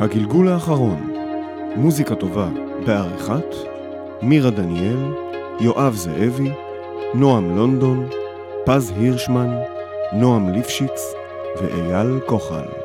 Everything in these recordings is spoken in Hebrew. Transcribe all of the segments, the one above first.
הגלגול האחרון, מוזיקה טובה בעריכת מירה דניאל, יואב זאבי, נועם לונדון, פז הירשמן, נועם ליפשיץ ואייל כוחל.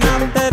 coming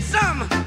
some.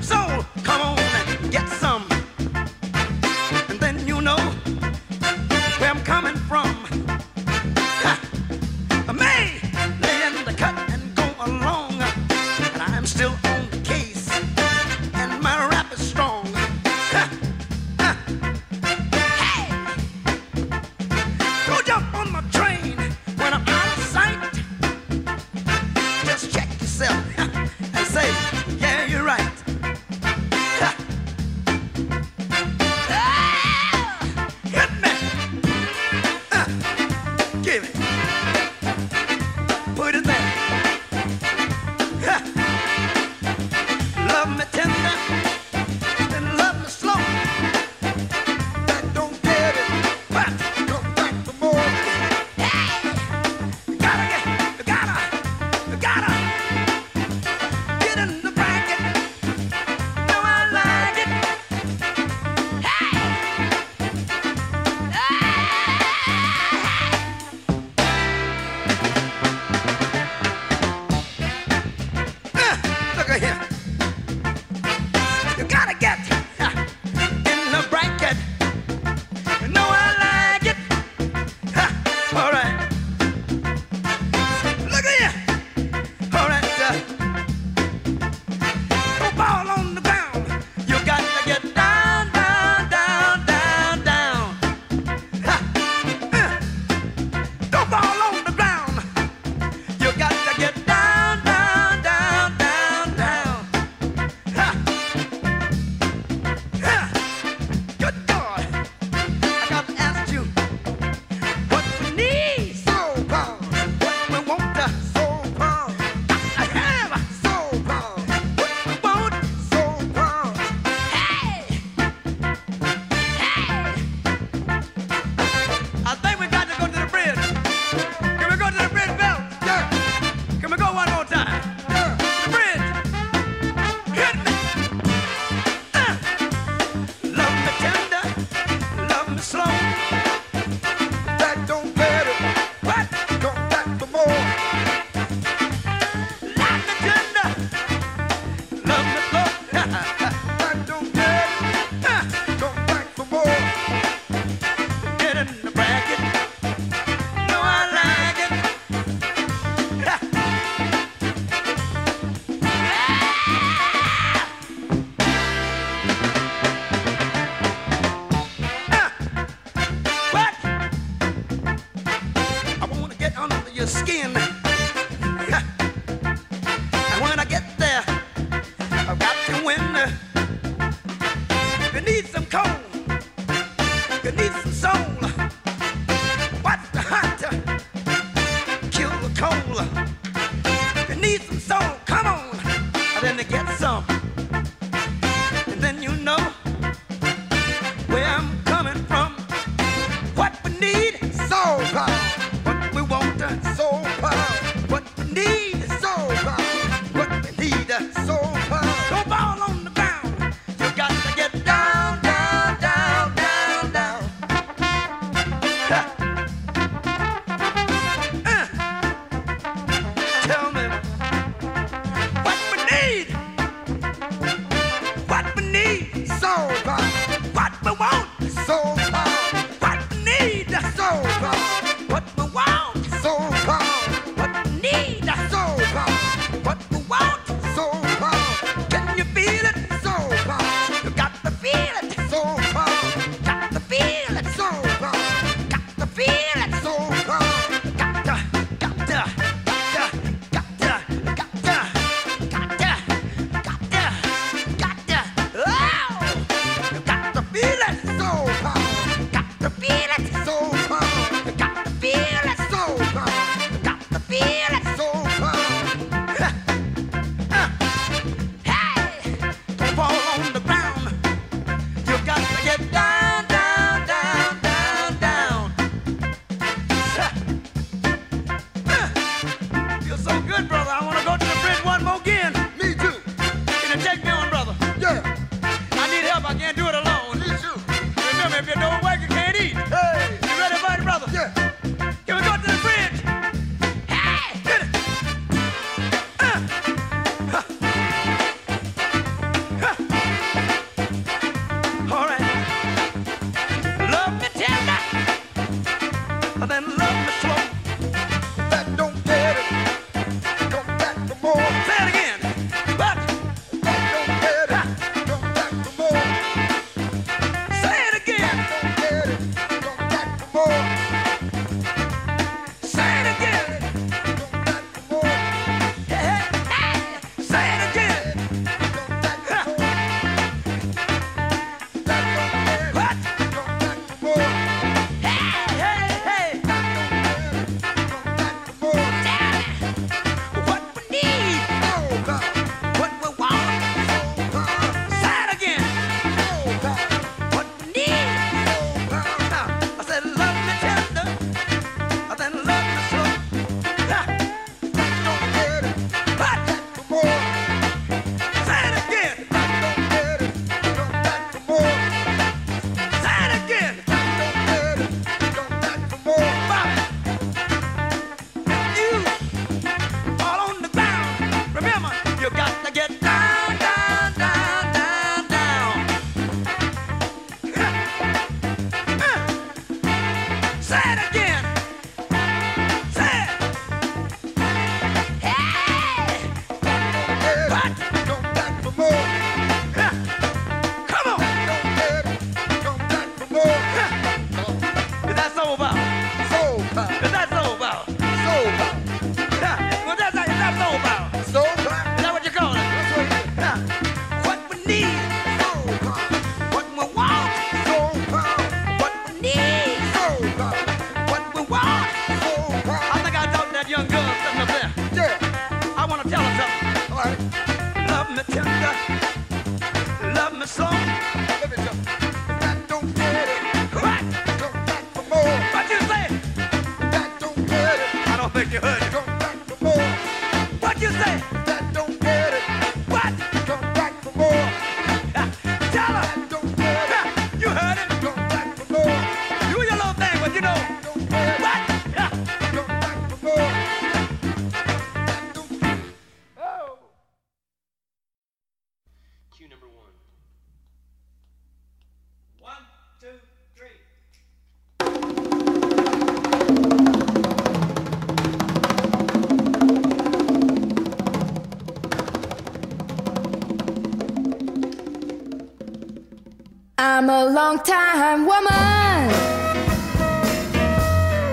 a long time woman,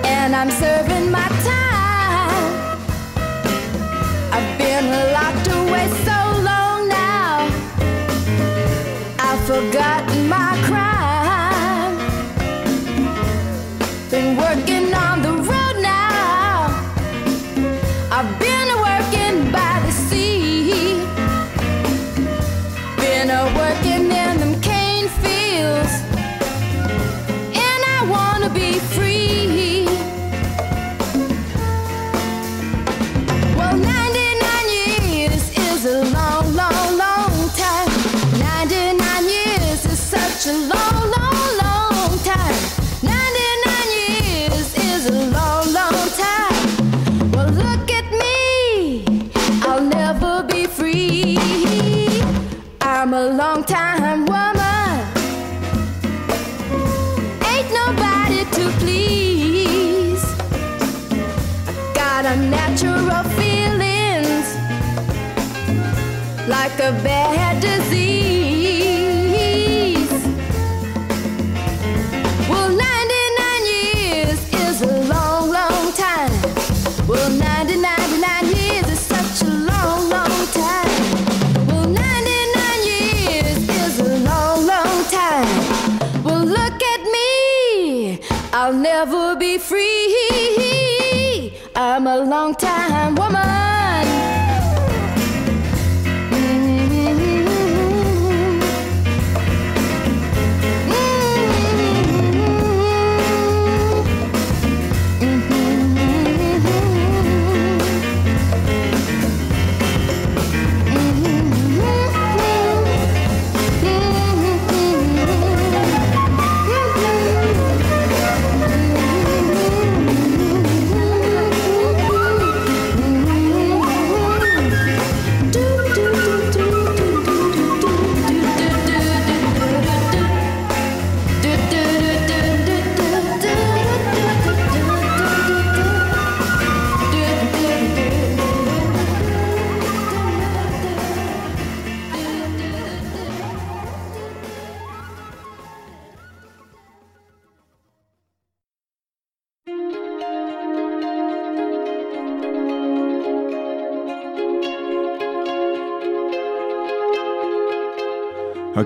and I'm serving my time. I've been locked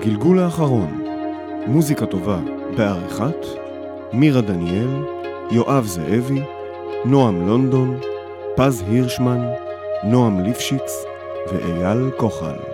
הגלגול האחרון, מוזיקה טובה בעריכת מירה דניאל, יואב זאבי, נועם לונדון, פז הירשמן, נועם ליפשיץ ואייל כוחל.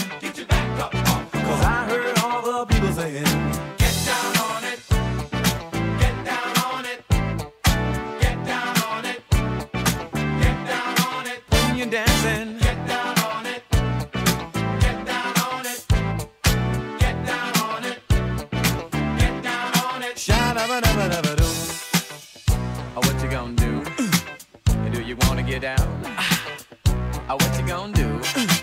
What you gonna do?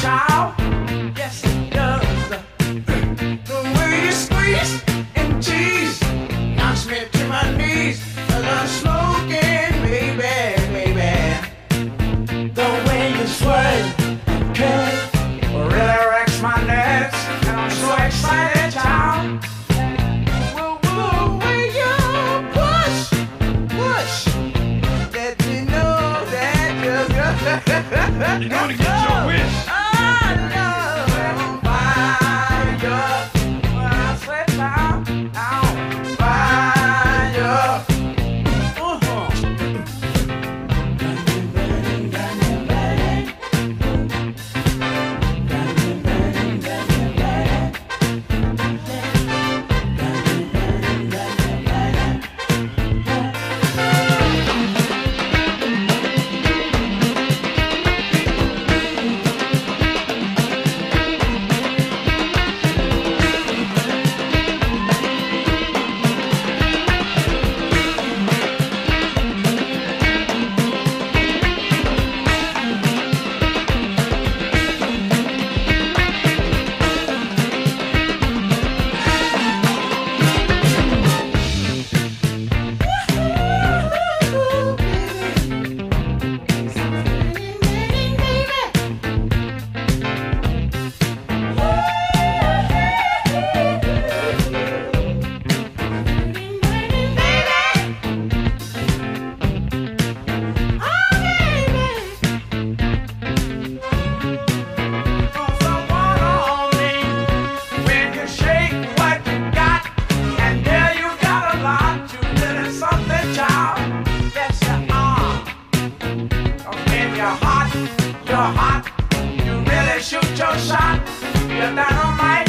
Tchau. hot. You really shoot your shot. You're dynamite.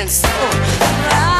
broken soul.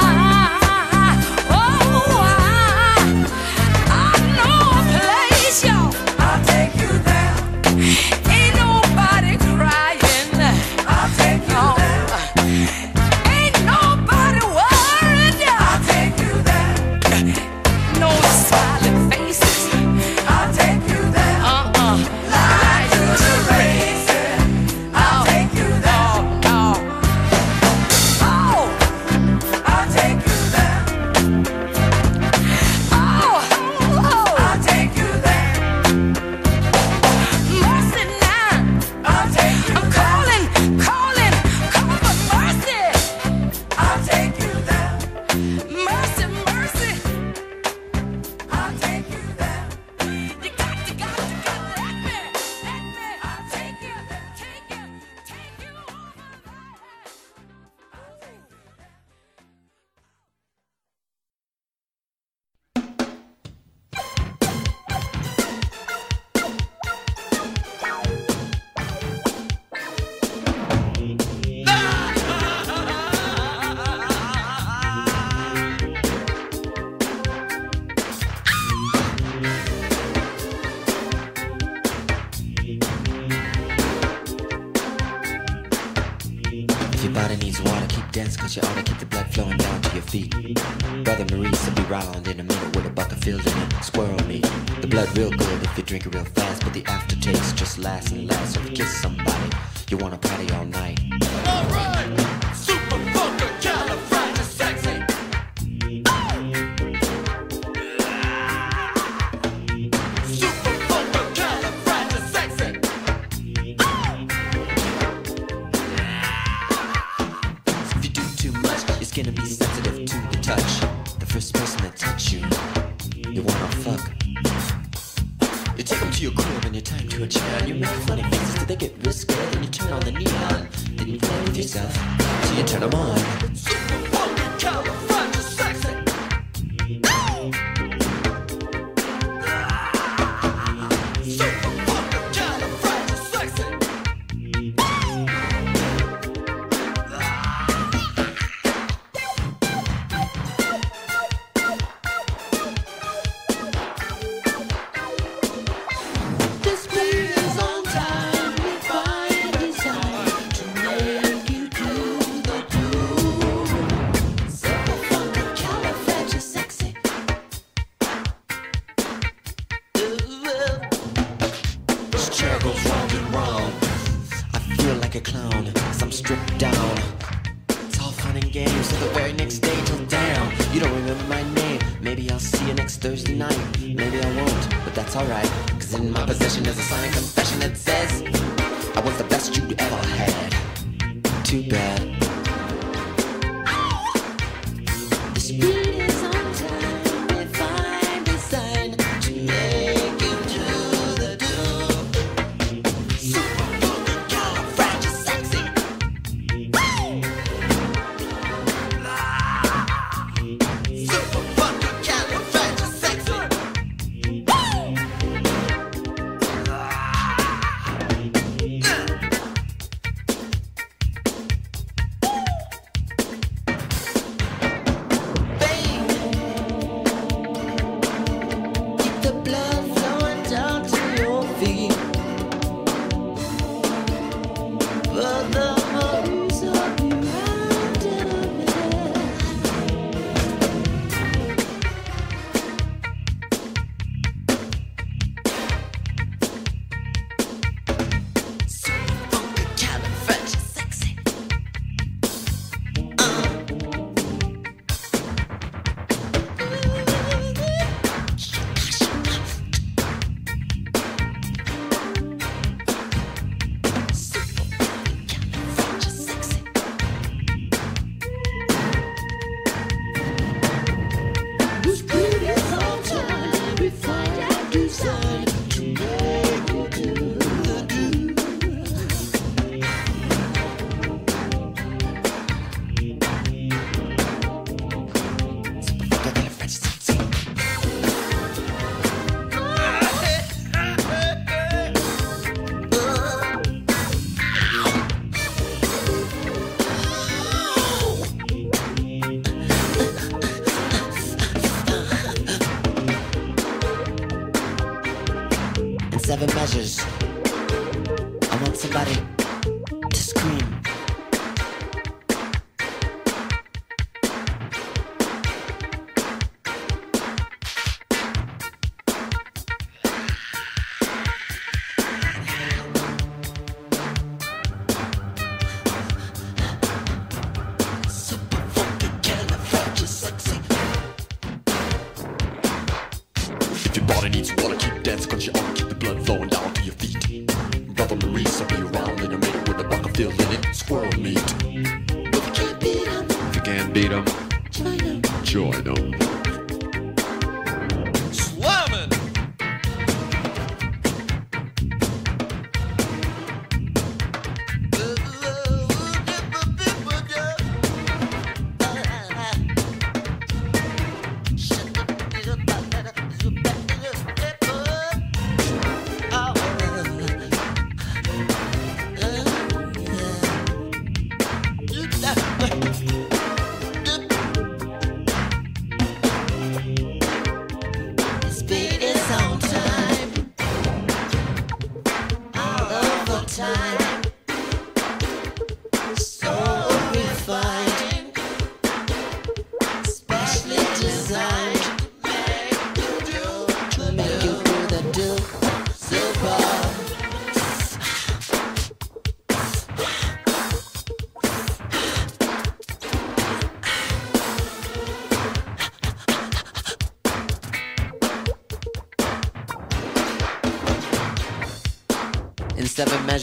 the blood.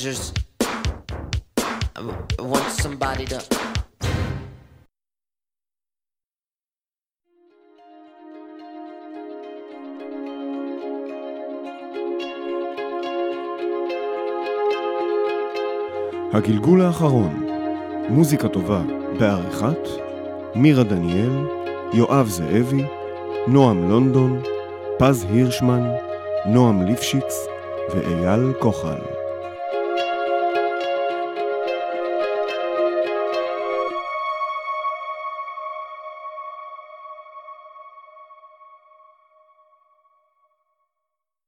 measures. I want somebody to. הגלגול האחרון, מוזיקה טובה בעריכת מירה דניאל, יואב זאבי, נועם לונדון, פז הירשמן, נועם ליפשיץ ואייל כוחל.